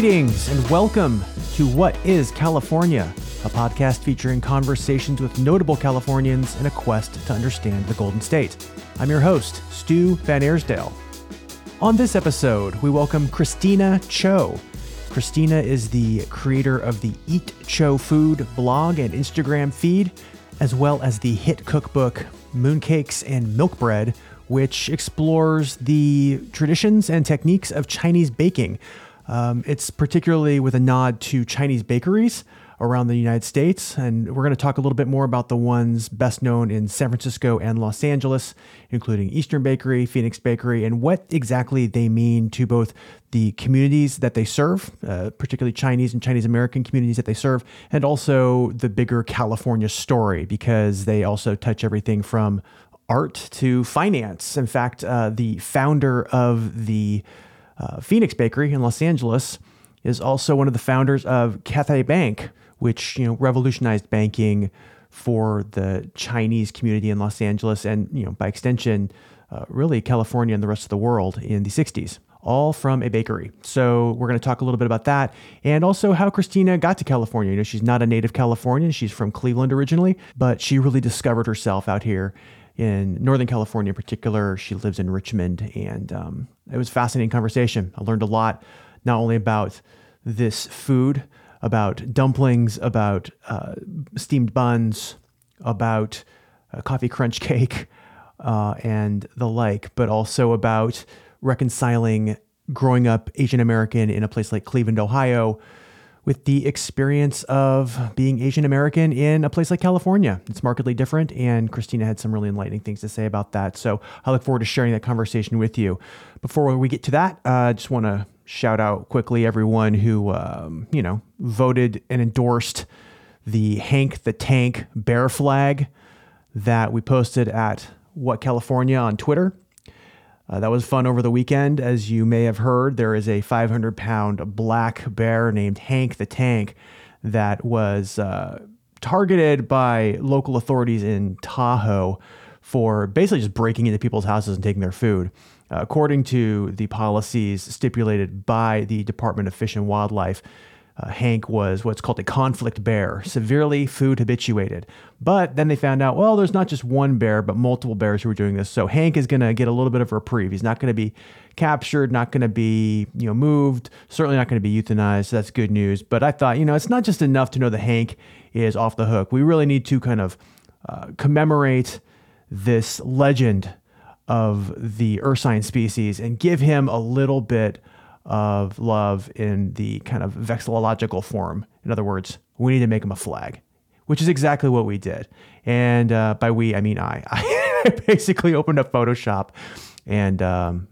Greetings and welcome to What is California, a podcast featuring conversations with notable Californians in a quest to understand the Golden State. I'm your host, Stu VanAirsdale. On this episode, we welcome Kristina Cho. Kristina is the creator of the Eat Cho Food blog and Instagram feed, as well as the hit cookbook Mooncakes and Milk Bread, which explores the traditions and techniques of Chinese baking. Um, it's particularly with a nod to Chinese bakeries around the United States. And we're going to talk a little bit more about the ones best known in San Francisco and Los Angeles, including Eastern Bakery, Phoenix Bakery, and what exactly they mean to both the communities that they serve, uh, particularly Chinese and Chinese American communities that they serve, and also the bigger California story, because they also touch everything from art to finance. In fact, uh, the founder of the uh, Phoenix Bakery in Los Angeles is also one of the founders of Cathay Bank, which you know revolutionized banking for the Chinese community in Los Angeles and you know by extension, uh, really California and the rest of the world in the 60s. All from a bakery. So we're going to talk a little bit about that, and also how Kristina got to California. You know, she's not a native Californian; she's from Cleveland originally, but she really discovered herself out here in Northern California in particular. She lives in Richmond, and um, it was a fascinating conversation. I learned a lot, not only about this food, about dumplings, about uh, steamed buns, about coffee crunch cake, uh, and the like, but also about reconciling growing up Asian American in a place like Cleveland, Ohio, with the experience of being Asian American in a place like California. It's markedly different, and Kristina had some really enlightening things to say about that. So I look forward to sharing that conversation with you. Before we get to that, uh, I just want to shout out quickly everyone who, um, you know, voted and endorsed the Hank the Tank bear flag that we posted at What California on Twitter. Uh, that was fun over the weekend. As you may have heard, there is a 500 pound black bear named Hank the Tank that was uh, targeted by local authorities in Tahoe for basically just breaking into people's houses and taking their food. Uh, according to the policies stipulated by the Department of Fish and Wildlife, uh, Hank was what's called a conflict bear, severely food habituated. But then they found out, well, there's not just one bear, but multiple bears who are doing this. So Hank is going to get a little bit of reprieve. He's not going to be captured, not going to be you know moved, certainly not going to be euthanized. So that's good news. But I thought, you know, it's not just enough to know that Hank is off the hook. We really need to kind of uh, commemorate this legend of the ursine species and give him a little bit of love in the kind of vexillological form. In other words, we need to make him a flag, which is exactly what we did. And uh, by we, I mean I. I basically opened up Photoshop and um,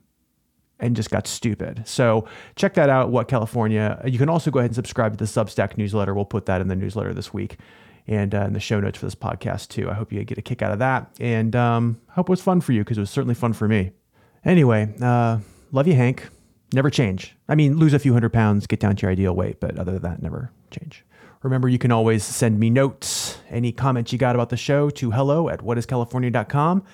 and just got stupid. So check that out. What California? You can also go ahead and subscribe to the Substack newsletter. We'll put that in the newsletter this week and uh, in the show notes for this podcast too. I hope you get a kick out of that, and um, hope it was fun for you because it was certainly fun for me. Anyway, uh, love you, Hank. Never change. I mean, lose a few hundred pounds, get down to your ideal weight, but other than that, never change. Remember, you can always send me notes, any comments you got about the show to hello at whatiscalifornia.com.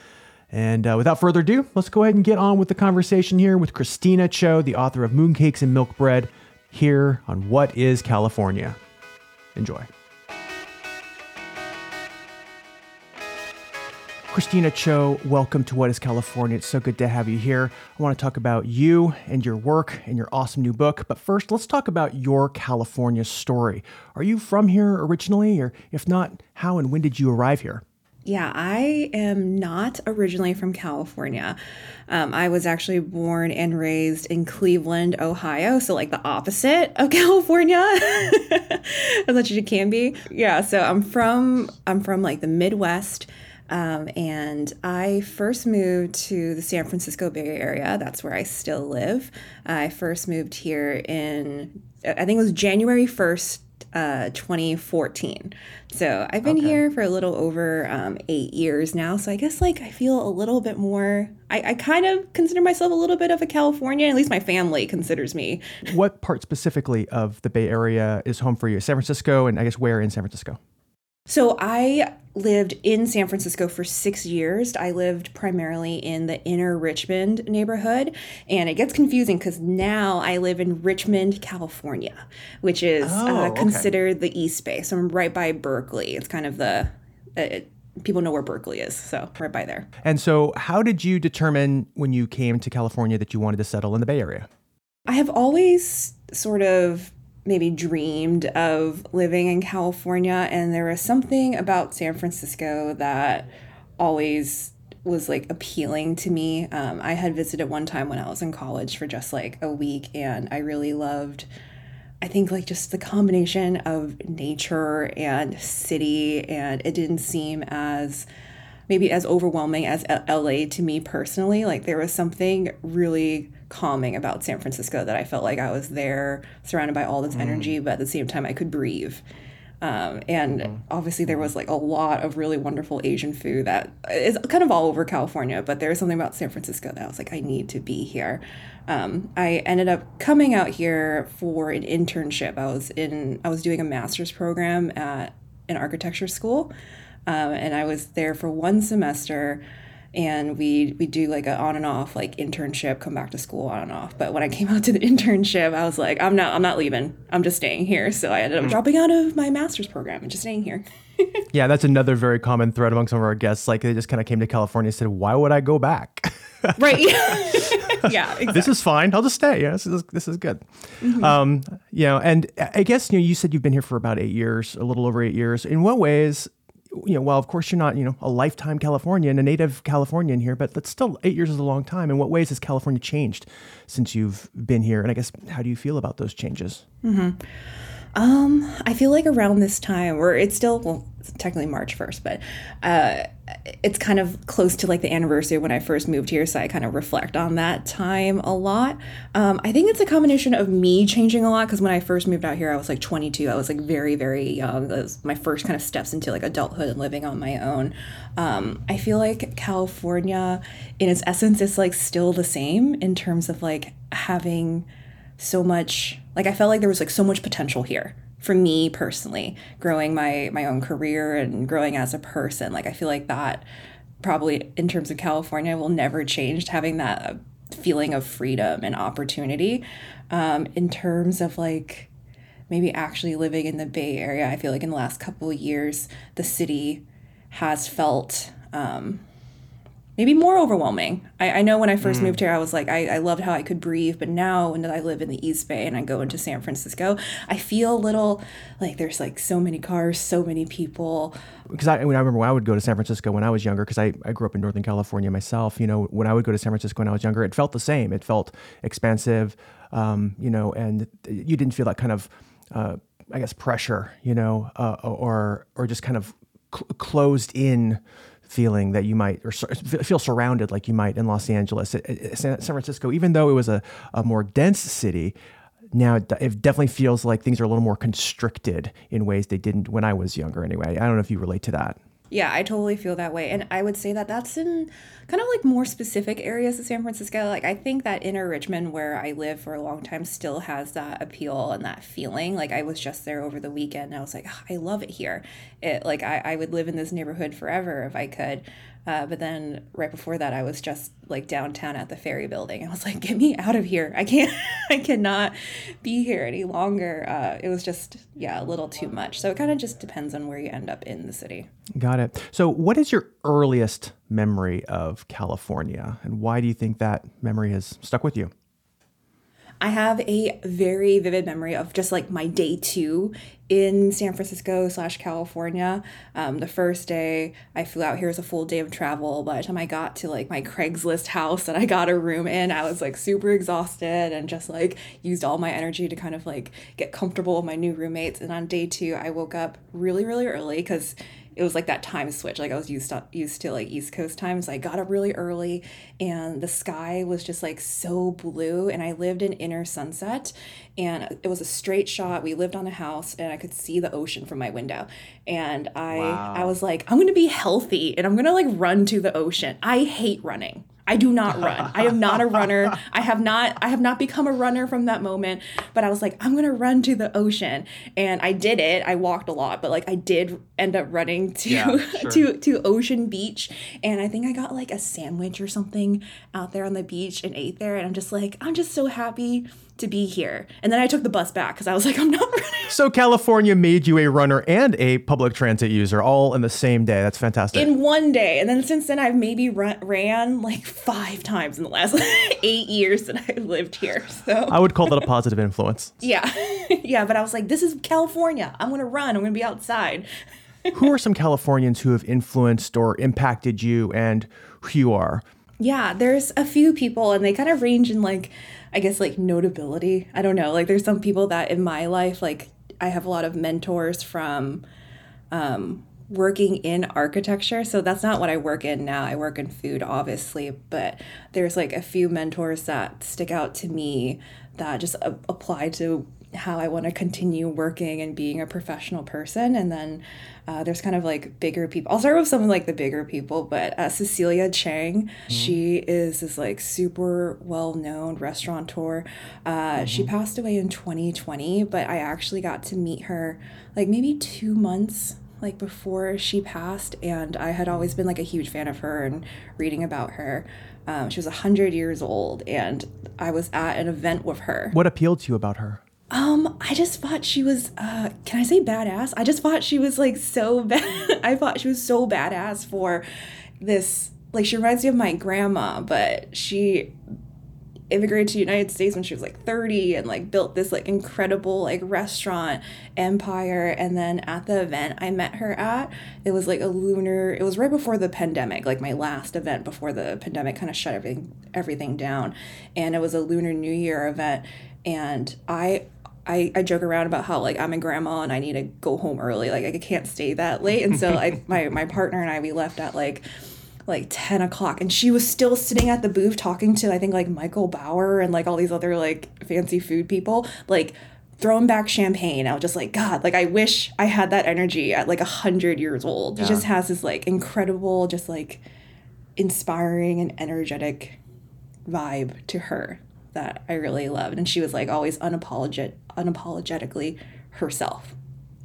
And uh, without further ado, let's go ahead and get on with the conversation here with Kristina Cho, the author of Mooncakes and Milk Bread, here on What is California. Enjoy. Kristina Cho, welcome to What is California. It's so good to have you here. I want to talk about you and your work and your awesome new book. But first, let's talk about your California story. Are you from here originally? Or if not, how and when did you arrive here? Yeah, I am not originally from California. Um, I was actually born and raised in Cleveland, Ohio, so like the opposite of California, as much as you can be. Yeah, so I'm from I'm from like the Midwest. Um, and I first moved to the San Francisco Bay Area. That's where I still live. I first moved here in, I think it was January 1st, uh, 2014. So I've been okay. here for a little over um, eight years now. So I guess like I feel a little bit more, I, I kind of consider myself a little bit of a Californian. At least my family considers me. What part specifically of the Bay Area is home for you? San Francisco, and I guess where in San Francisco? So I lived in San Francisco for six years. I lived primarily in the inner Richmond neighborhood. And it gets confusing because now I live in Richmond, California, which is uh, Oh, uh, okay. considered the East Bay. So I'm right by Berkeley. It's kind of the, uh, people know where Berkeley is. So right by there. And so, how did you determine when you came to California that you wanted to settle in the Bay Area? I have always sort of maybe dreamed of living in California, and there was something about San Francisco that always was like appealing to me. Um, I had visited one time when I was in college for just like a week, and I really loved. I think like just the combination of nature and city, and it didn't seem as maybe as overwhelming as LA to me personally. Like there was something really calming about San Francisco that I felt like I was there surrounded by all this energy, but at the same time I could breathe. Um, and obviously there was like a lot of really wonderful Asian food that is kind of all over California, but there was something about San Francisco that I was like, I need to be here. Um, I ended up coming out here for an internship. I was in, I was doing a master's program at an architecture school. Um, and I was there for one semester and we we do like a on and off like internship come back to school on and off but when i came out to the internship i was like i'm not i'm not leaving i'm just staying here so i ended up dropping out of my master's program and just staying here Yeah, that's another very common thread among some of our guests. Like, they just kind of came to California and said, Why would I go back? right yeah exactly. this is fine. I'll just stay. Yeah, this is this is good. Um, you know, and I guess you know, you said you've been here for about eight years, a little over eight years. In what ways, you know, well, of course you're not, you know, a lifetime Californian, a native Californian here, but that's still eight years is a long time. In what ways has California changed since you've been here? And I guess how do you feel about those changes? Mm-hmm. Um, I feel like around this time, or it's still well, it's technically March first, but uh, it's kind of close to like the anniversary when I first moved here, so I kind of reflect on that time a lot. Um, I think it's a combination of me changing a lot because when I first moved out here, I was like 22. I was like very very young. Was my first kind of steps into like adulthood and living on my own. Um, I feel like California, in its essence, is like still the same in terms of like having so much like I felt like there was like so much potential here for me personally growing my my own career and growing as a person. Like I feel like that probably in terms of California will never change having that uh, feeling of freedom and opportunity. Um, in terms of like maybe actually living in the Bay Area I feel like in the last couple of years the city has felt um, maybe more overwhelming. I, I know when I first moved here, I was like, I, I loved how I could breathe. But now, when I live in the East Bay and I go into San Francisco, I feel a little like there's like so many cars, so many people. because I, I remember when I would go to San Francisco when I was younger, because I, I grew up in Northern California myself, you know, when I would go to San Francisco when I was younger, it felt the same. It felt expansive, um, you know, and you didn't feel that kind of, uh, I guess, pressure, you know, uh, or, or just kind of cl- closed in feeling that you might, or feel surrounded like you might in Los Angeles. Eh, eh, it- it- San Francisco, even though it was a, a more dense city, now it definitely feels like things are a little more constricted in ways they didn't when I was younger anyway. I don't know if you relate to that. Yeah, I totally feel that way. And I would say that that's in kind of like more specific areas of San Francisco. Like, I think that inner Richmond, where I lived for a long time, still has that appeal and that feeling. Like, I was just there over the weekend and I was like, "Ah, I love it here. It, like, I, I would live in this neighborhood forever if I could. Uh, but then right before that, I was just like downtown at the ferry building. I was like, get me out of here. I can't, I cannot be here any longer. Uh, it was just, yeah, a little too much. So it kind of just depends on where you end up in the city. Got it. So, what is your earliest memory of California, and why do you think that memory has stuck with you? I have a very vivid memory of just like my day two in San Francisco slash California. Um, the first day I flew out here was a full day of travel. By the time I got to like my Craigslist house that I got a room in, I was like super exhausted and just like used all my energy to kind of like get comfortable with my new roommates. And on day two, I woke up really, really early because it was like that time switch. Like I was used to used to like East Coast times. so I got up really early, and the sky was just like so blue. And I lived in Inner Sunset, and it was a straight shot. We lived on a house, and I could see the ocean from my window. And I I was like, I'm gonna be healthy, and I'm gonna like run to the ocean. I hate running. I do not run. I am not a runner. I have not I have not become a runner from that moment, but I was like I'm going to run to the ocean and I did it. I walked a lot, but like I did end up running to yeah, sure. to to Ocean Beach and I think I got like a sandwich or something out there on the beach and ate there and I'm just like I'm just so happy to be here. And then I took the bus back because I was like, I'm not running. So California made you a runner and a public transit user all in the same day. That's fantastic. In one day. And then since then, I've maybe run, ran like five times in the last eight years that I've lived here. So I would call that a positive influence. yeah. yeah. But I was like, this is California. I'm going to run. I'm going to be outside. who are some Californians who have influenced or impacted you and who you are? Yeah, there's a few people, and they kind of range in like I guess like notability. I don't know. Like there's some people that in my life, like I have a lot of mentors from um, working in architecture. So that's not what I work in now. I work in food, obviously, but there's like a few mentors that stick out to me that just a- apply to how I want to continue working and being a professional person. And then uh, there's kind of like bigger people. I'll start with some of like the bigger people, but uh, Cecilia Chiang, mm-hmm. she is this like super well known restaurateur. Uh, mm-hmm. She passed away in 2020, but I actually got to meet her like maybe two months like before she passed and i had always been like a huge fan of her and reading about her um, she was 100 years old and i was at an event with her what appealed to you about her um, I just thought she was uh can I say badass? I just thought she was like so bad I thought she was so badass for this like she reminds me of my grandma, but she immigrated to the United States when she was like 30 and like built this like incredible like restaurant empire and then at the event I met her at it was like a lunar it was right before the pandemic like my last event before the pandemic kind of shut everything everything down and it was a lunar new year event and I I, I joke around about how like I'm a grandma and I need to go home early. Like I can't stay that late. And so I my my partner and I we left at like like 10 o'clock and she was still sitting at the booth talking to I think like Michael Bauer and like all these other like fancy food people, like throwing back champagne. I was just like, God, like I wish I had that energy at like a hundred years old. Yeah. She just has this like incredible, just like inspiring and energetic vibe to her that I really loved. And she was like always unapologetic, unapologetically herself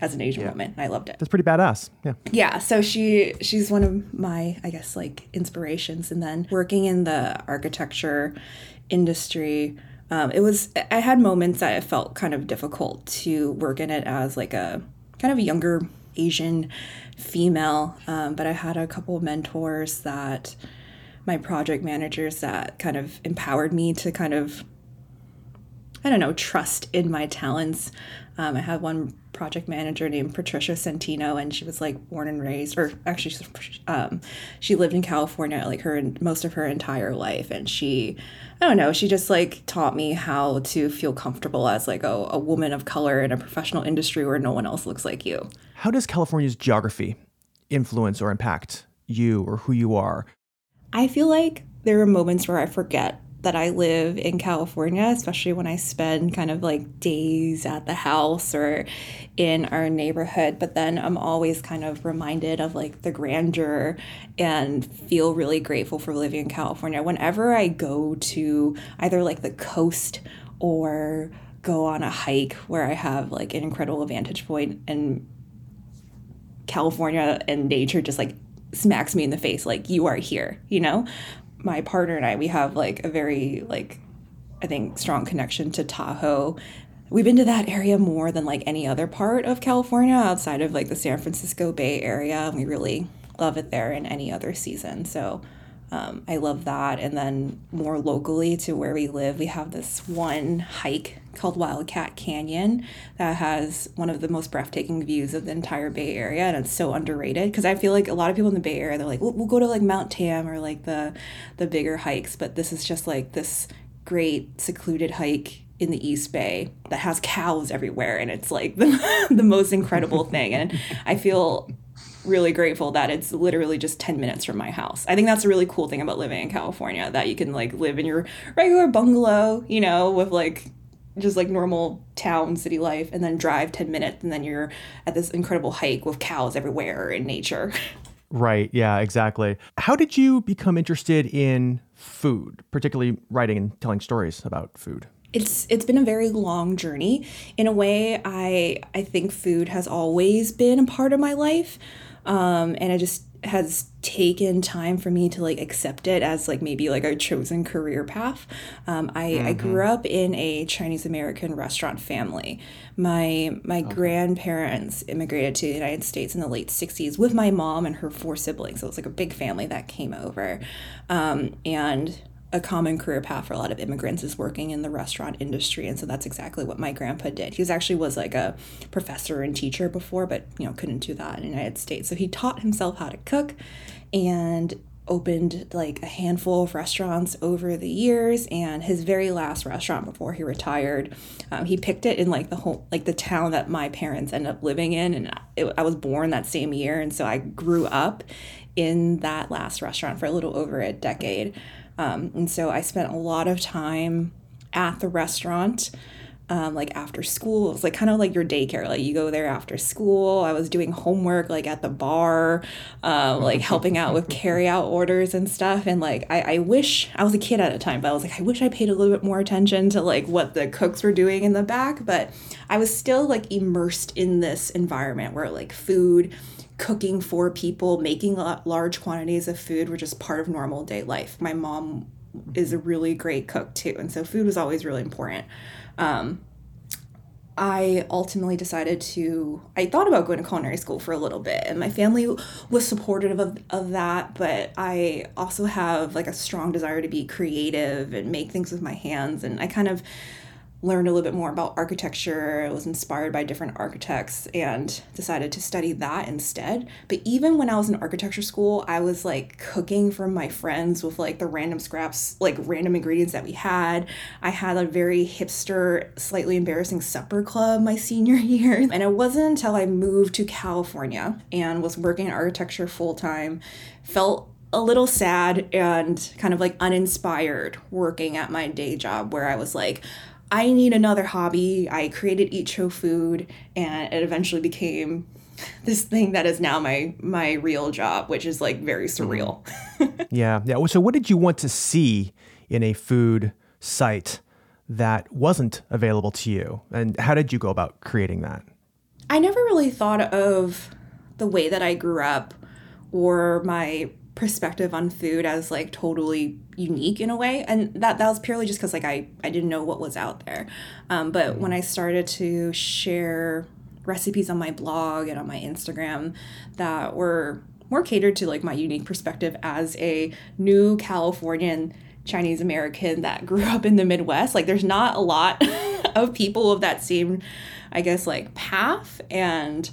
as an Asian yeah. woman. And I loved it. That's pretty badass. Yeah. Yeah. So she she's one of my, I guess, like inspirations. And then working in the architecture industry, um, it was I had moments that it felt kind of difficult to work in it as like a kind of a younger Asian female. Um, but I had a couple mentors that my project managers that kind of empowered me to kind of I don't know, trust in my talents. Um, I had one project manager named Patricia Santino, and she was like born and raised, or actually, um, she lived in California like her most of her entire life, and she, I don't know, she just like taught me how to feel comfortable as like a, a woman of color in a professional industry where no one else looks like you. How does California's geography influence or impact you or who you are? I feel like there are moments where I forget that I live in California, especially when I spend kind of like days at the house or in our neighborhood. But then I'm always kind of reminded of like the grandeur and feel really grateful for living in California. Whenever I go to either like the coast or go on a hike where I have like an incredible vantage point and California and nature just like smacks me in the face like you are here you know? My partner and i we have like a very like i think strong connection to tahoe. We've been to that area more than like any other part of california outside of like the san francisco bay area and we really love it there in any other season. So um, I love that. And then more locally to where we live, we have this one hike called Wildcat Canyon that has one of the most breathtaking views of the entire Bay Area. And it's so underrated because I feel like a lot of people in the Bay Area, they're like, we'll, we'll go to like Mount Tam or like the, the bigger hikes. But this is just like this great secluded hike in the East Bay that has cows everywhere. And it's like the, the most incredible thing. And I feel really grateful that it's literally just 10 minutes from my house. I think that's a really cool thing about living in California that you can like live in your regular bungalow, you know, with like just like normal town city life and then drive 10 minutes and then you're at this incredible hike with cows everywhere in nature. Right. Yeah, exactly. How did you become interested in food, particularly writing and telling stories about food? It's it's been a very long journey. In a way, I I think food has always been a part of my life. Um, and it just has taken time for me to like accept it as like maybe like a chosen career path. Um, I, mm-hmm. I grew up in a Chinese American restaurant family. My my okay. grandparents immigrated to the United States in the late '60s with my mom and her four siblings. So it was like a big family that came over, um, and a common career path for a lot of immigrants is working in the restaurant industry and so that's exactly what my grandpa did. He was actually was like a professor and teacher before but you know couldn't do that in the united states. So he taught himself how to cook and opened like a handful of restaurants over the years and his very last restaurant before he retired um, he picked it in like the whole like the town that my parents ended up living in and it, i was born that same year and so i grew up in that last restaurant for a little over a decade um, and so I spent a lot of time at the restaurant. Um, like after school. It was like kind of like your daycare. Like you go there after school. I was doing homework like at the bar, uh, like helping out with carry out orders and stuff. And like I, I wish I was a kid at a time, but I was like, I wish I paid a little bit more attention to like what the cooks were doing in the back. But I was still like immersed in this environment where like food cooking for people, making large quantities of food were just part of normal day life. My mom is a really great cook too, and so food was always really important. Um, I ultimately decided to. I thought about going to culinary school for a little bit, and my family was supportive of, of that. But I also have like a strong desire to be creative and make things with my hands, and I kind of learned a little bit more about architecture, was inspired by different architects and decided to study that instead. But even when I was in architecture school, I was like cooking for my friends with like the random scraps, like random ingredients that we had. I had a very hipster, slightly embarrassing supper club my senior year. And it wasn't until I moved to California and was working in architecture full time, felt a little sad and kind of like uninspired working at my day job where I was like, I need another hobby. I created Eat Cho Food, and it eventually became this thing that is now my my real job, which is like very mm-hmm. surreal. yeah, yeah. So, what did you want to see in a food site that wasn't available to you, and how did you go about creating that? I never really thought of the way that I grew up or my perspective on food as like totally unique in a way. And that that was purely just because like I I didn't know what was out there. Um, but when I started to share recipes on my blog and on my Instagram that were more catered to like my unique perspective as a new Californian Chinese American that grew up in the Midwest like there's not a lot of people of that same I guess like path. And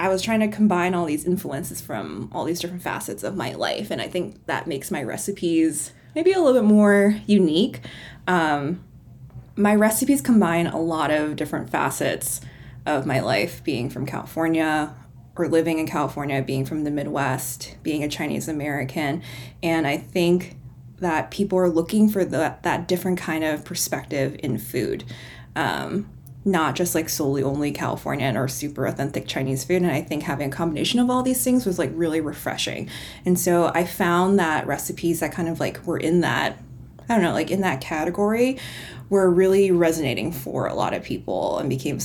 I was trying to combine all these influences from all these different facets of my life. And I think that makes my recipes maybe a little bit more unique. Um, my recipes combine a lot of different facets of my life, being from California or living in California, being from the Midwest, being a Chinese American. And I think that people are looking for the, that different kind of perspective in food. Um, not just like solely only Californian or super authentic Chinese food. And I think having a combination of all these things was like really refreshing. And so I found that recipes that kind of like were in that, I don't know, like in that category were really resonating for a lot of people and became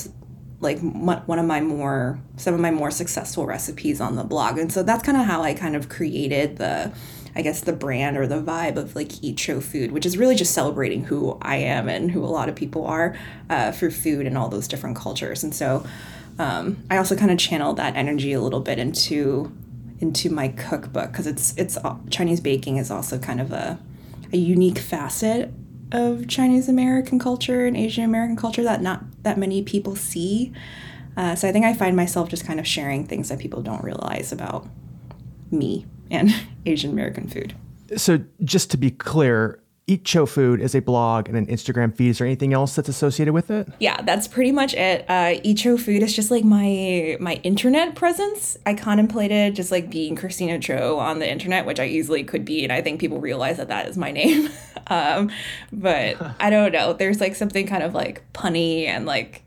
like one of my more some of my more successful recipes on the blog and so that's kind of how i kind of created the I guess the brand or the vibe of like Eat Cho Food, which is really just celebrating who I am and who a lot of people are uh, for food and all those different cultures. And so um, I also kind of channeled that energy a little bit into into my cookbook because it's it's Chinese baking is also kind of a a unique facet of Chinese American culture and Asian American culture that not that many people see. Uh, so I think I find myself just kind of sharing things that people don't realize about me and Asian American food. So, just to be clear, Eat Cho Food is a blog and an Instagram feed. Is there anything else that's associated with it? Yeah, that's pretty much it. Uh, Eat Cho Food is just like my my internet presence. I contemplated just like being Kristina Cho on the internet, which I easily could be, and I think people realize that that is my name. um, but I don't know. There's like something kind of like punny and like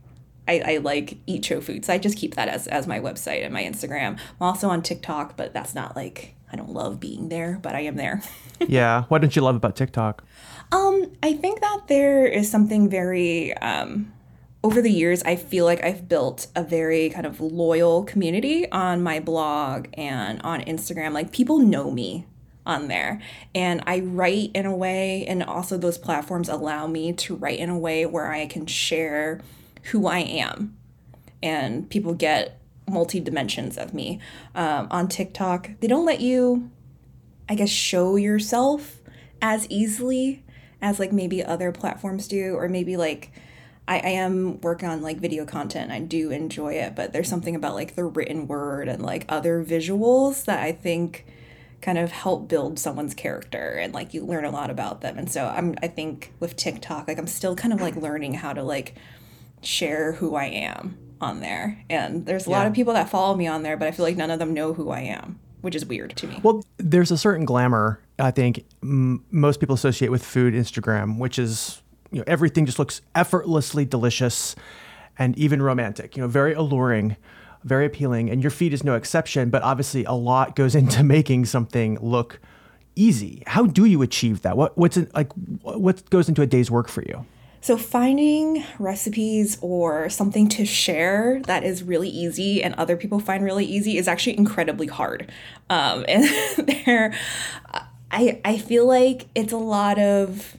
I, I like eat Cho food. So I just keep that as, as my website and my Instagram. I'm also on TikTok, but that's not like I don't love being there, but I am there. yeah. What did you love about TikTok? Um, I think that there is something very um over the years I feel like I've built a very kind of loyal community on my blog and on Instagram. Like people know me on there. And I write in a way and also those platforms allow me to write in a way where I can share who I am. And people get multi dimensions of me. Um, on TikTok, they don't let you, I guess, show yourself as easily as like maybe other platforms do, or maybe like I, I am working on like video content. I do enjoy it, but there's something about like the written word and like other visuals that I think kind of help build someone's character and like you learn a lot about them. And so I'm I think with TikTok, like I'm still kind of like learning how to like share who I am on there. And there's a yeah. lot of people that follow me on there, but I feel like none of them know who I am, which is weird to me. Well, there's a certain glamour I think m- most people associate with food Instagram, which is you know everything just looks effortlessly delicious and even romantic. You know, very alluring, very appealing, and your feed is no exception. But obviously, a lot goes into making something look easy. How do you achieve that? What what's in, like what goes into a day's work for you? So, finding recipes or something to share that is really easy and other people find really easy is actually incredibly hard. Um, and there, I, I feel like it's a lot of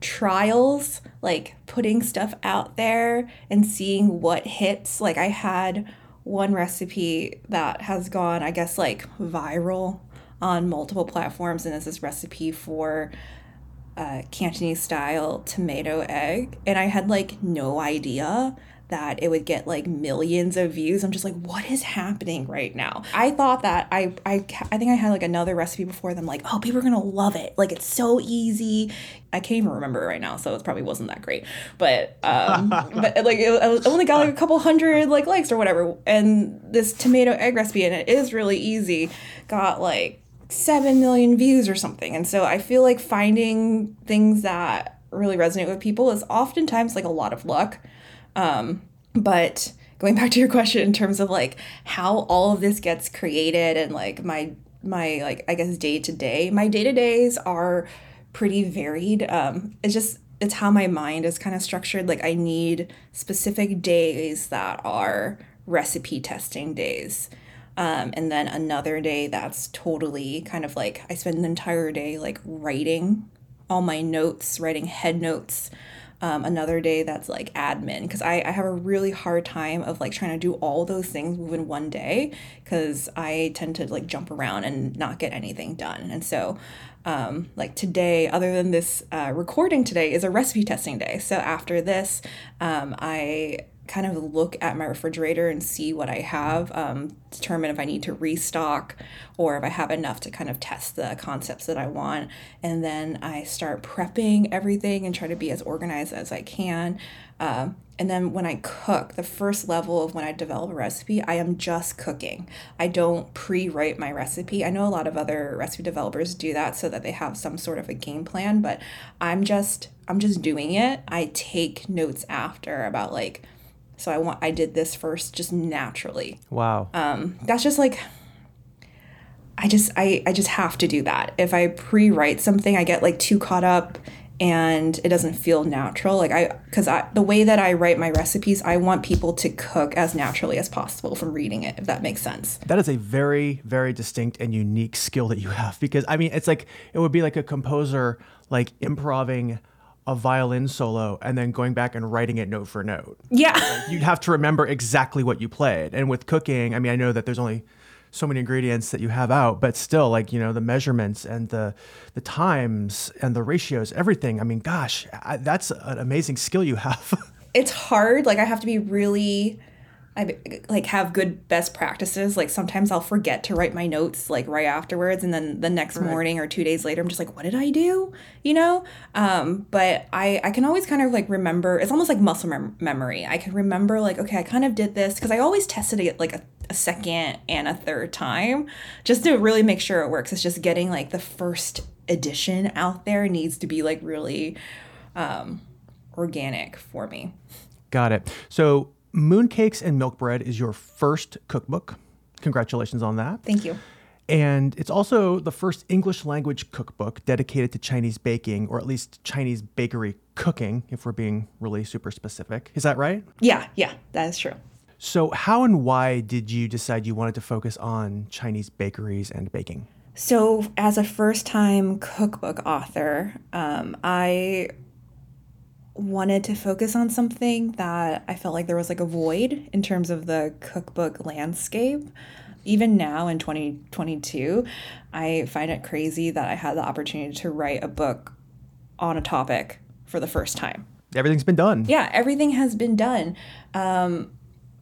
trials, like putting stuff out there and seeing what hits. Like, I had one recipe that has gone, I guess, like viral on multiple platforms, and it's this recipe for uh, Cantonese style tomato egg, and I had like no idea that it would get like millions of views. I'm just like, what is happening right now? I thought that I I I think I had like another recipe before them, like, oh, people are gonna love it. Like it's so easy. I can't even remember right now, so it probably wasn't that great. But um, but like it, I only got like a couple hundred like likes or whatever. And this tomato egg recipe, and it is really easy, got like 7 million views or something. And so I feel like finding things that really resonate with people is oftentimes like a lot of luck. Um, but going back to your question in terms of like how all of this gets created and like my my like I guess day to day, my day to days are pretty varied. Um, it's just it's how my mind is kind of structured. Like I need specific days that are recipe testing days. Um, and then another day that's totally kind of like I spend the entire day like writing all my notes, writing head notes. Um, another day that's like admin because I, I have a really hard time of like trying to do all those things within one day because I tend to like jump around and not get anything done. And so, um, like today, other than this uh, recording today, is a recipe testing day. So after this, um, I kind of look at my refrigerator and see what I have, um, determine if I need to restock or if I have enough to kind of test the concepts that I want. And then I start prepping everything and try to be as organized as I can. Um, and then when I cook, the first level of when I develop a recipe, I am just cooking. I don't pre write my recipe. I know a lot of other recipe developers do that so that they have some sort of a game plan, but I'm just. I'm just doing it. I take notes after about like so I want I did this first just naturally. Wow. Um, that's just like I just I I just have to do that. If I pre-write something, I get like too caught up and it doesn't feel natural. Like I cuz I the way that I write my recipes, I want people to cook as naturally as possible from reading it, if that makes sense. That is a very very distinct and unique skill that you have because I mean, it's like it would be like a composer like improving a violin solo and then going back and writing it note for note. Yeah. Like you'd have to remember exactly what you played. And with cooking, I mean, I know that there's only so many ingredients that you have out, but still like, you know, the measurements and the the times and the ratios, everything. I mean, gosh, I, that's an amazing skill you have. it's hard. Like I have to be really I like have good best practices. Like sometimes I'll forget to write my notes like right afterwards, and then the next right. morning or two days later, I'm just like, what did I do? You know. Um, but I I can always kind of like remember. It's almost like muscle mem- memory. I can remember like okay, I kind of did this because I always tested it like a, a second and a third time just to really make sure it works. It's just getting like the first edition out there needs to be like really um, organic for me. Got it. So, Mooncakes and Milk Bread is your first cookbook. Congratulations on that. Thank you. And it's also the first English language cookbook dedicated to Chinese baking, or at least Chinese bakery cooking, if we're being really super specific. Is that right? Yeah, yeah, that is true. So, how and why did you decide you wanted to focus on Chinese bakeries and baking? So, as a first time cookbook author, um, I wanted to focus on something that I felt like there was like a void in terms of the cookbook landscape even now in 2022, I find it crazy that I had the opportunity to write a book on a topic for the first time. Everything's been done. Yeah, everything has been done. Um,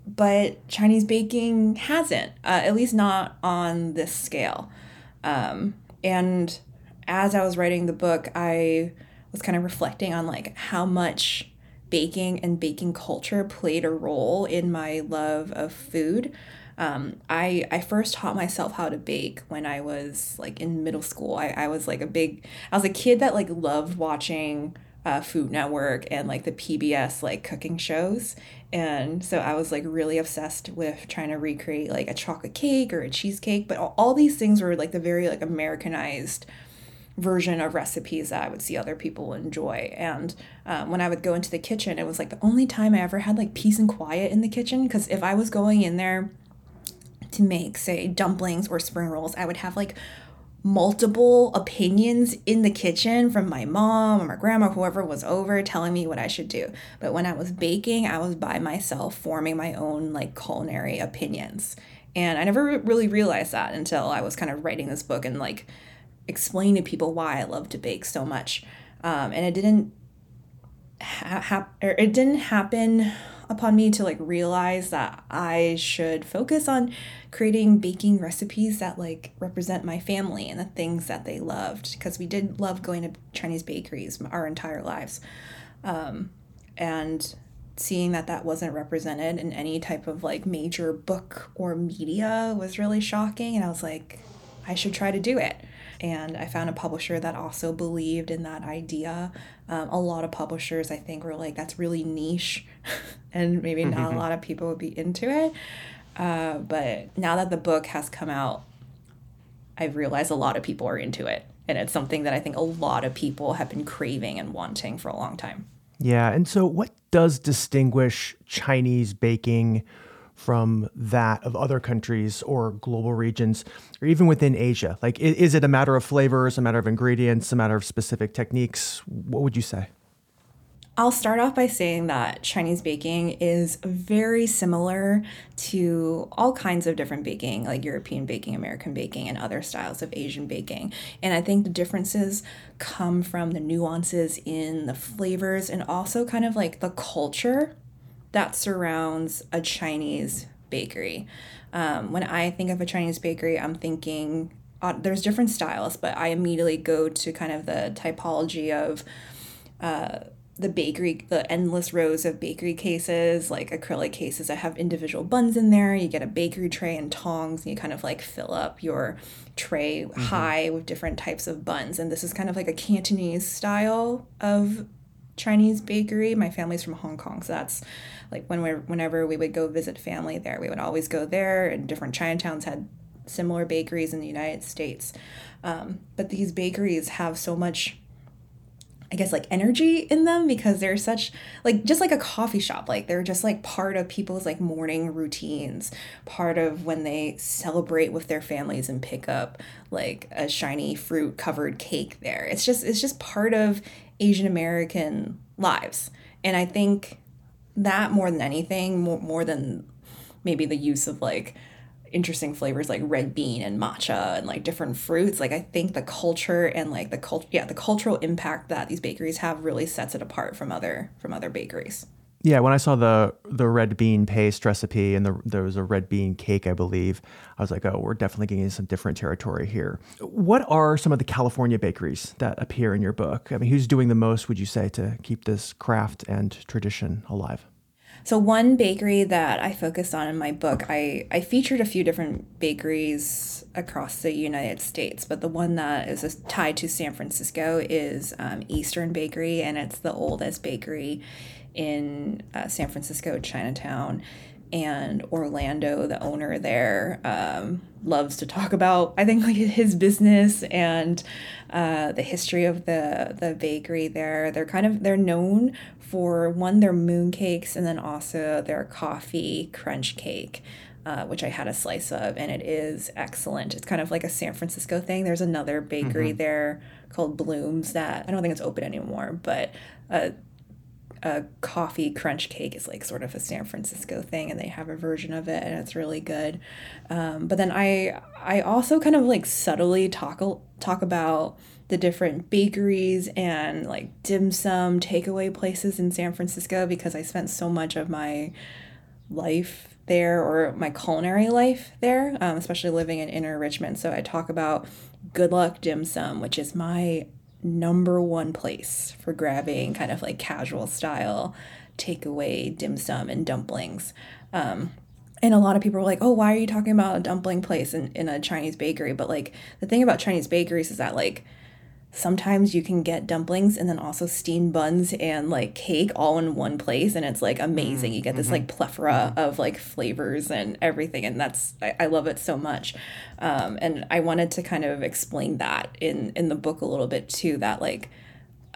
but Chinese baking hasn't, uh, at least not on this scale. Um, and as I was writing the book, I was kind of reflecting on like how much baking and baking culture played a role in my love of food. Um, I I first taught myself how to bake when I was like in middle school. I, I was like a big I was a kid that like loved watching uh, Food Network and like the PBS like cooking shows. And so I was like really obsessed with trying to recreate like a chocolate cake or a cheesecake. But all, all these things were like the very like Americanized version of recipes that I would see other people enjoy. And um, when I would go into the kitchen, it was like the only time I ever had like peace and quiet in the kitchen. Because if I was going in there to make, say, dumplings or spring rolls, I would have like multiple opinions in the kitchen from my mom or my grandma, whoever was over, telling me what I should do. But when I was baking, I was by myself forming my own like culinary opinions. And I never really realized that until I was kind of writing this book and like explaining to people why I love to bake so much. Um, and it didn't ha-, ha- it didn't happen upon me to like realize that I should focus on creating baking recipes that like represent my family and the things that they loved because we did love going to Chinese bakeries our entire lives. Um, and seeing that that wasn't represented in any type of like major book or media was really shocking and I was like I should try to do it and I found a publisher that also believed in that idea. Um, a lot of publishers, I think, were like, that's really niche, and maybe not a lot of people would be into it. Uh, but now that the book has come out, I've realized a lot of people are into it. And it's something that I think a lot of people have been craving and wanting for a long time. Yeah. And so, what does distinguish Chinese baking from that of other countries or global regions or even within Asia? Like, is it a matter of flavors, a matter of ingredients, a matter of specific techniques? What would you say? I'll start off by saying that Chinese baking is very similar to all kinds of different baking, like European baking, American baking, and other styles of Asian baking. And I think the differences come from the nuances in the flavors and also kind of like the culture that surrounds a Chinese bakery. Um, when I think of a Chinese bakery, I'm thinking uh, there's different styles, but I immediately go to kind of the typology of uh, the bakery, the endless rows of bakery cases, like acrylic cases that have individual buns in there. You get a bakery tray and tongs, and you kind of like fill up your tray mm-hmm. high with different types of buns. And this is kind of like a Cantonese style of Chinese bakery. My family's from Hong Kong, so that's like when we whenever we would go visit family there, we would always go there. And different Chinatowns had similar bakeries in the United States. Um, but these bakeries have so much I guess like energy in them because they're such like just like a coffee shop like they're just like part of people's like morning routines part of when they celebrate with their families and pick up like a shiny fruit covered cake there it's just it's just part of Asian American lives and I think that more than anything more, more than maybe the use of like interesting flavors like red bean and matcha and like different fruits like i think the culture and like the culture yeah the cultural impact that these bakeries have really sets it apart from other from other bakeries yeah, when I saw the the red bean paste recipe and the, there was a red bean cake, I believe, I was like, oh, we're definitely getting some different territory here. What are some of the California bakeries that appear in your book? I mean, who's doing the most, would you say, to keep this craft and tradition alive? So one bakery that I focused on in my book, I, I featured a few different bakeries across the United States, but the one that is tied to San Francisco is um, Eastern Bakery, and it's the oldest bakery in uh, San Francisco, Chinatown, and Orlando, the owner there, um, loves to talk about. I think like his business and uh, the history of the the bakery there. They're kind of they're known for one their mooncakes and then also their coffee crunch cake. Uh, which I had a slice of, and it is excellent. It's kind of like a San Francisco thing. There's another bakery mm-hmm. there called Blooms that I don't think it's open anymore, but uh, a coffee crunch cake is like sort of a San Francisco thing, and they have a version of it, and it's really good. Um, but then I I also kind of like subtly talk talk about the different bakeries and like dim sum takeaway places in San Francisco because I spent so much of my life there or my culinary life there, um, especially living in inner Richmond. So I talk about Good Luck Dim Sum, which is my number one place for grabbing kind of like casual style takeaway dim sum and dumplings. Um, and a lot of people are like, oh, why are you talking about a dumpling place in, in a Chinese bakery? But like the thing about Chinese bakeries is that like sometimes you can get dumplings and then also steamed buns and like cake all in one place and it's like amazing you get this mm-hmm. like plethora of like flavors and everything and that's i, I love it so much um, and i wanted to kind of explain that in in the book a little bit too that like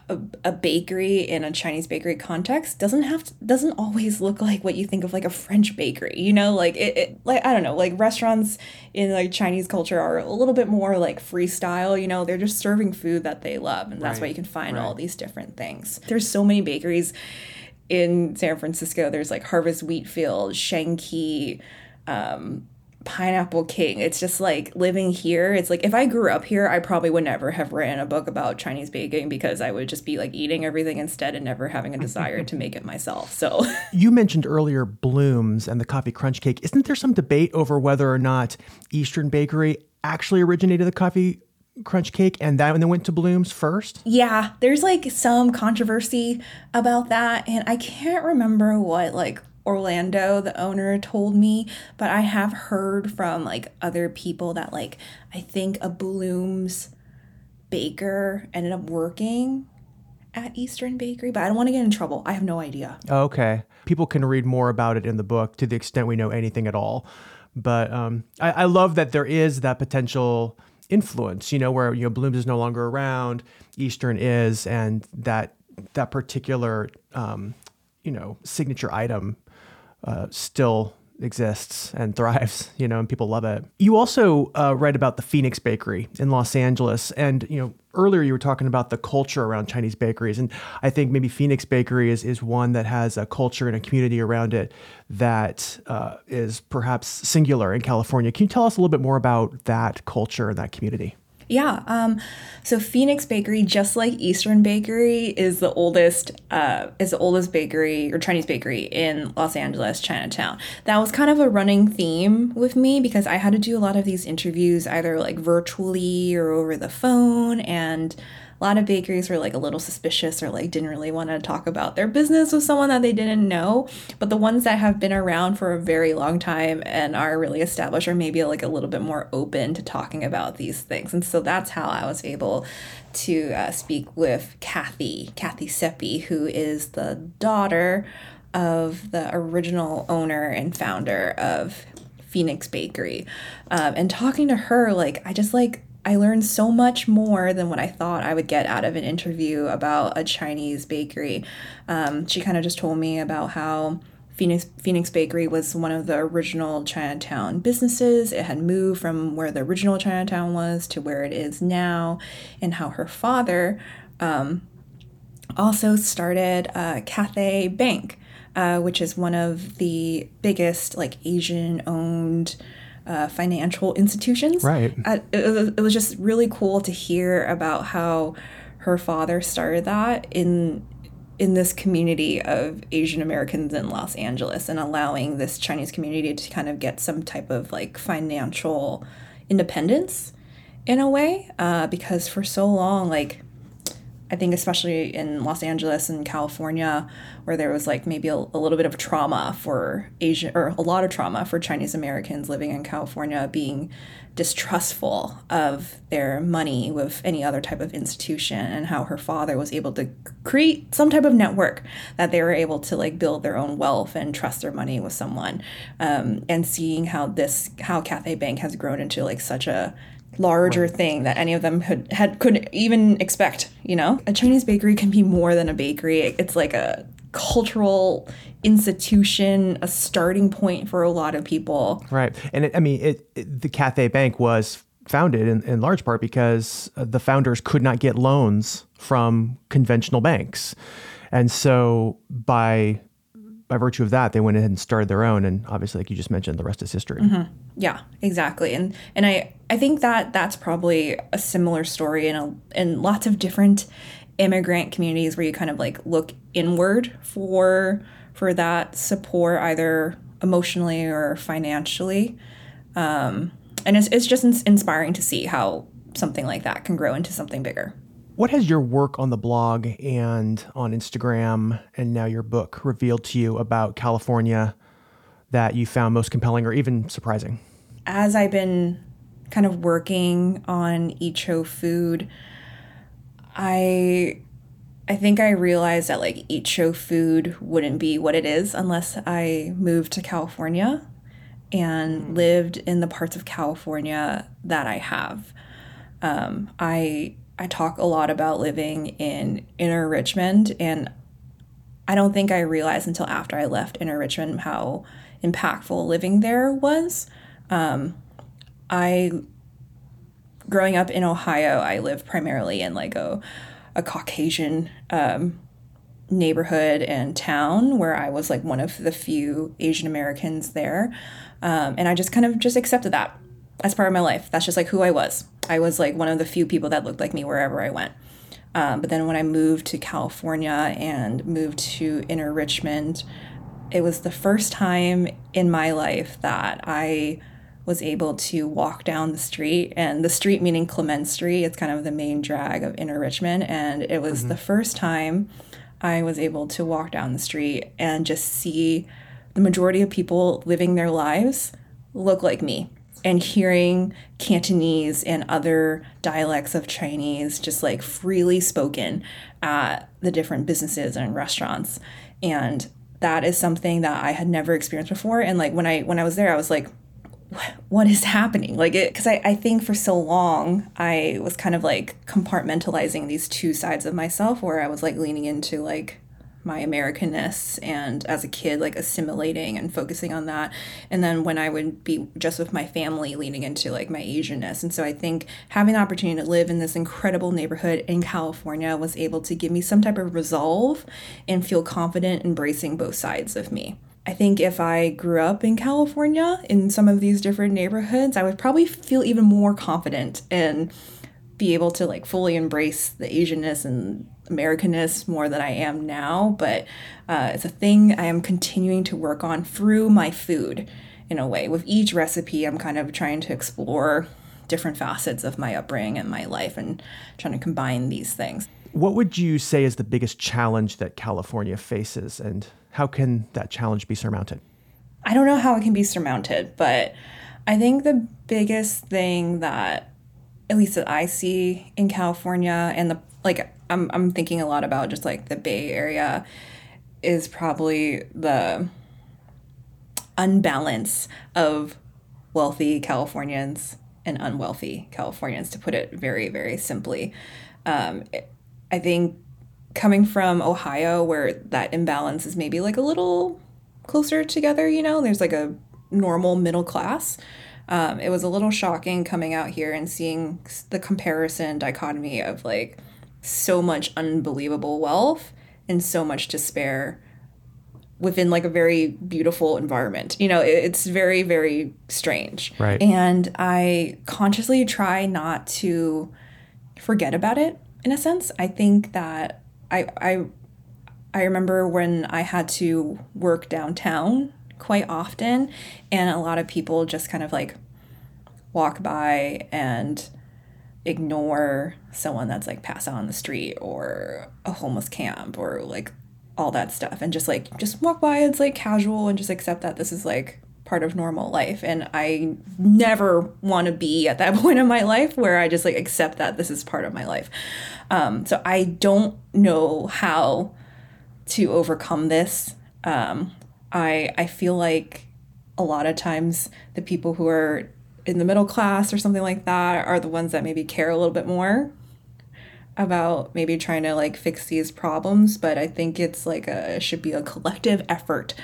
a, a bakery in a Chinese bakery context doesn't have to, doesn't always look like what you think of like a French bakery. You know, like it, it like I don't know, like restaurants in like Chinese culture are a little bit more like freestyle. You know, they're just serving food that they love, and that's right. why you can find right. all these different things. There's so many bakeries in San Francisco. There's like Harvest Wheatfield, Sheng Kee. Um, pineapple king. It's just like living here. It's like if i grew up here i probably would never have written a book about chinese baking because i would just be like eating everything instead and never having a desire to make it myself. So you mentioned earlier Blum's and the coffee crunch cake. Isn't there some debate over whether or not eastern bakery actually originated the coffee crunch cake and that and then went to Blum's first? Yeah there's like some controversy about that and i can't remember what like Orlando, the owner, told me, but I have heard from like other people that like I think a Blum's baker ended up working at Eastern Bakery, but I don't want to get in trouble. I have no idea. Okay. People can read more about it in the book to the extent we know anything at all. But um, I, I love that there is that potential influence, you know, where you know Blum's is no longer around, Eastern is, and that that particular um, you know signature item uh, still exists and thrives, you know, and people love it. You also uh, write about the Phoenix Bakery in Los Angeles, and you know, earlier you were talking about the culture around Chinese bakeries, and I think maybe Phoenix Bakery is is one that has a culture and a community around it that uh, is perhaps singular in California. Can you tell us a little bit more about that culture and that community? Yeah. Um, so Phoenix Bakery, just like Eastern Bakery, is the oldest uh, is the oldest bakery or Chinese bakery in Los Angeles, Chinatown. That was kind of a running theme with me because I had to do a lot of these interviews either like virtually or over the phone and a lot of bakeries were like a little suspicious or like didn't really want to talk about their business with someone that they didn't know. But the ones that have been around for a very long time and are really established are maybe like a little bit more open to talking about these things. And so that's how I was able to uh, speak with Kathy, Kathy Seppi, who is the daughter of the original owner and founder of Phoenix Bakery. Um, and talking to her, like, I just like I learned so much more than what I thought I would get out of an interview about a Chinese bakery. Um, she kind of just told me about how Phoenix Phoenix Bakery was one of the original Chinatown businesses. It had moved from where the original Chinatown was to where it is now, and how her father um, also started uh, Cathay Bank, uh, which is one of the biggest like Asian owned uh, financial institutions. Right. It, it was just really cool to hear about how her father started that in in this community of Asian Americans in Los Angeles and allowing this Chinese community to kind of get some type of like financial independence in a way uh, because for so long like I think especially in Los Angeles and California, where there was like maybe a, a, little bit of trauma for Asian or a lot of trauma for Chinese Americans living in California, being distrustful of their money with any other type of institution, and how her father was able to create some type of network that they were able to like build their own wealth and trust their money with someone, um, and seeing how this how Cathay Bank has grown into like such a larger thing that any of them had, had could even expect you know? A chinese bakery can be more than a bakery. It's like a cultural institution a starting point for a lot of people. Right. And it, i mean it, it, the cathay bank was founded in, in large part because uh, the founders could not get loans from conventional banks. And so by by virtue of that, they went ahead and started their own, and obviously, like you just mentioned, the rest is history. Mm-hmm. Yeah, exactly, and and I I think that that's probably a similar story in a in lots of different immigrant communities where you kind of like look inward for for that support, either emotionally or financially, um, and it's it's just inspiring to see how something like that can grow into something bigger. What has your work on the blog and on Instagram and now your book revealed to you about California that you found most compelling or even surprising? As I've been kind of working on Eat Cho food, I I think I realized that like Eat Cho food wouldn't be what it is unless I moved to California and mm. lived in the parts of California that I have. Um, I I talk a lot about living in inner Richmond, and I don't think I realized until after I left inner Richmond how impactful living there was. Um, I, growing up in Ohio, I lived primarily in like a, a Caucasian um, neighborhood and town where I was like one of the few Asian Americans there. Um, and I just kind of just accepted that as part of my life. That's just like who I was. I was like one of the few people that looked like me wherever I went. Um, but then when I moved to California and moved to Inner Richmond, it was the first time in my life that I was able to walk down the street and the street meaning Clement Street. It's kind of the main drag of Inner Richmond. And it was mm-hmm. the first time I was able to walk down the street and just see the majority of people living their lives look like me and hearing Cantonese and other dialects of Chinese just like freely spoken at the different businesses and restaurants. And that is something that I had never experienced before. And like when I when I was there, I was like, what is happening? Like it because I, I think for so long I was kind of like compartmentalizing these two sides of myself where I was like leaning into like my Americanness and as a kid, like assimilating and focusing on that. And then when I would be just with my family, leaning into like my Asianness. And so I think having the opportunity to live in this incredible neighborhood in California was able to give me some type of resolve and feel confident embracing both sides of me. I think if I grew up in California in some of these different neighborhoods, I would probably feel even more confident and be able to like fully embrace the Asianness and Americanness more than I am now, but uh, it's a thing I am continuing to work on through my food in a way. With each recipe, I'm kind of trying to explore different facets of my upbringing and my life and trying to combine these things. What would you say is the biggest challenge that California faces, and how can that challenge be surmounted? I don't know how it can be surmounted, but I think the biggest thing that, at least that I see in California, and the like, I'm I'm thinking a lot about just like the Bay Area is probably the unbalance of wealthy Californians and unwealthy Californians, to put it very, very simply. Um, I think coming from Ohio, where that imbalance is maybe like a little closer together, you know, there's like a normal middle class. Um, it was a little shocking coming out here and seeing the comparison dichotomy of like so much unbelievable wealth and so much despair within like a very beautiful environment. You know, it's very very strange. Right. And I consciously try not to forget about it in a sense. I think that I I I remember when I had to work downtown quite often and a lot of people just kind of like walk by and ignore someone that's like passed out on the street or a homeless camp or like all that stuff and just like just walk by it's like casual and just accept that this is like part of normal life and i never want to be at that point in my life where i just like accept that this is part of my life. Um, so i don't know how to overcome this. Um, i i feel like a lot of times the people who are in the middle class or something like that are the ones that maybe care a little bit more about maybe trying to like fix these problems but i think it's like a should be a collective effort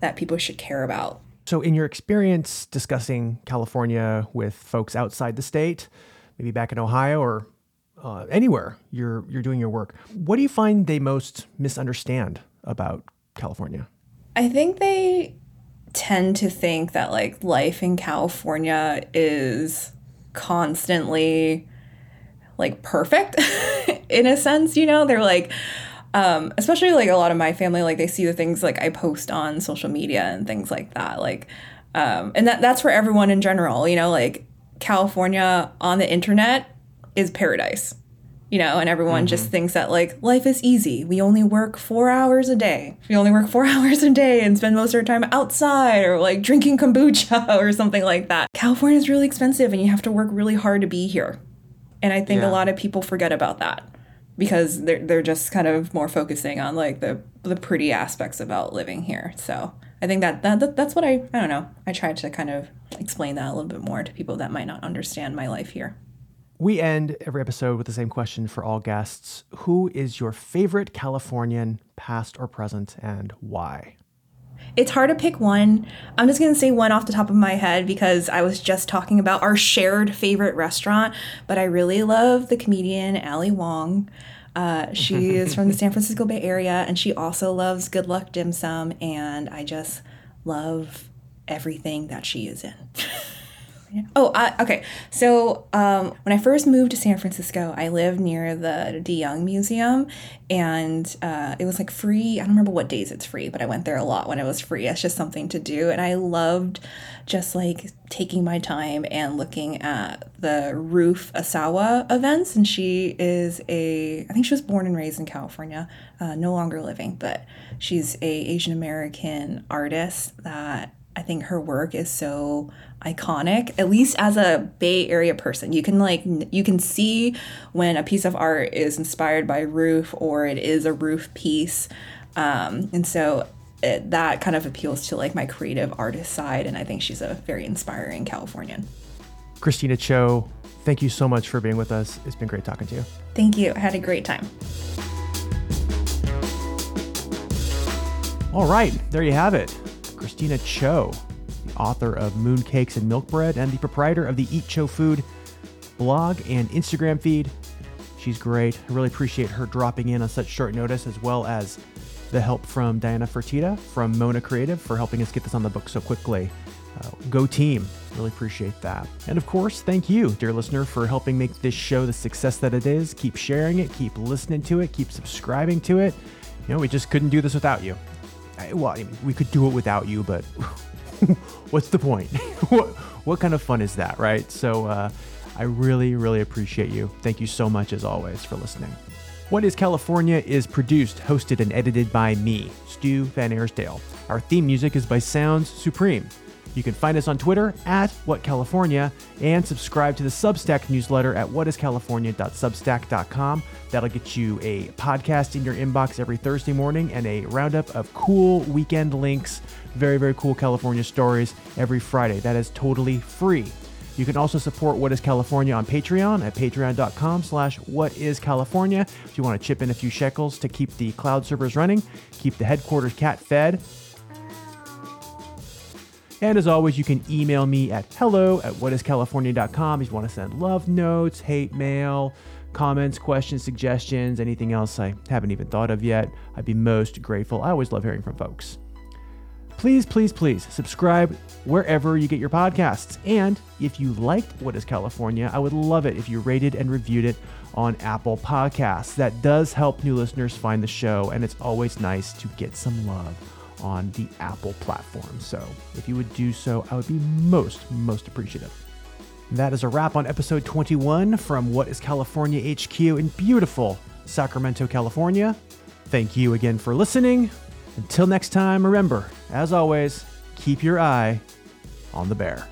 that people should care about so, in your experience discussing California with folks outside the state, maybe back in Ohio or uh, anywhere you're you're doing your work, what do you find they most misunderstand about California? I think they tend to think that like life in California is constantly like perfect in a sense, you know? They're like um, especially like a lot of my family like they see the things like i post on social media and things like that like um, and that that's for everyone in general you know like california on the internet is paradise you know and everyone mm-hmm. just thinks that like life is easy we only work four hours a day we only work four hours a day and spend most of our time outside or like drinking kombucha or something like that california is really expensive and you have to work really hard to be here and i think yeah. a lot of people forget about that because they're they're just kind of more focusing on like the the pretty aspects about living here. So I think that, that that's what I I don't know. I tried to kind of explain that a little bit more to people that might not understand my life here. We end every episode with the same question for all guests. Who is your favorite Californian, past or present, and why? It's hard to pick one. I'm just to say one off the top of my head because I was just talking about our shared favorite restaurant, but I really love the comedian Ali Wong. Uh, she is from the San Francisco Bay Area and she also loves Good Luck Dim Sum, and I just love everything that she is in. Oh, uh, okay. So um, when I first moved to San Francisco, I lived near the De Young Museum, and uh, it was like free. I don't remember what days it's free, but I went there a lot when it was free. It's just something to do, and I loved just like taking my time and looking at the Ruth Asawa events. And she is a, I think she was born and raised in California, uh, no longer living, but she's a Asian American artist that I think her work is so iconic at least as a bay area person. You can like you can see when a piece of art is inspired by Ruth or it is a Ruth piece. Um, and so it, that kind of appeals to like my creative artist side and i think she's a very inspiring californian. Kristina cho thank you so much for being with us. It's been great talking to you. Thank you. I had a great time. All right there you have it Kristina cho the author of Mooncakes and Milk Bread, and the proprietor of the Eat Cho Food blog and Instagram feed. She's great. I really appreciate her dropping in on such short notice, as well as the help from Diana Fertitta from Mona Creative for helping us get this on the book so quickly. Uh, go team. Really appreciate that. And of course, thank you, dear listener, for helping make this show the success that it is. Keep sharing it, keep listening to it, keep subscribing to it. You know, we just couldn't do this without you. Well, I mean, we could do it without you, but what's the point? what, what kind of fun is that, right? So uh, I really, really appreciate you. Thank you so much, as always, for listening. What is California is produced, hosted, and edited by me, Stu VanAirsdale. Our theme music is by Sounds Supreme. You can find us on Twitter at WhatCalifornia and subscribe to the Substack newsletter at whatiscalifornia.substack.com. That'll get you a podcast in your inbox every Thursday morning and a roundup of cool weekend links, very, very cool California stories every Friday. That is totally free. You can also support What is California on Patreon at patreon.com slash whatiscalifornia. If you want to chip in a few shekels to keep the cloud servers running, keep the headquarters cat fed, and as always, you can email me at hello at whatiscalifornia.com if you want to send love notes, hate mail, comments, questions, suggestions, anything else I haven't even thought of yet. I'd be most grateful. I always love hearing from folks. Please, please, please subscribe wherever you get your podcasts. And if you liked What is California, I would love it if you rated and reviewed it on Apple Podcasts. That does help new listeners find the show, and it's always nice to get some love on the Apple platform. So if you would do so, I would be most, most appreciative. That is a wrap on episode 21 from What is California HQ in beautiful Sacramento, California. Thank you again for listening. Until next time, remember, as always, keep your eye on the bear.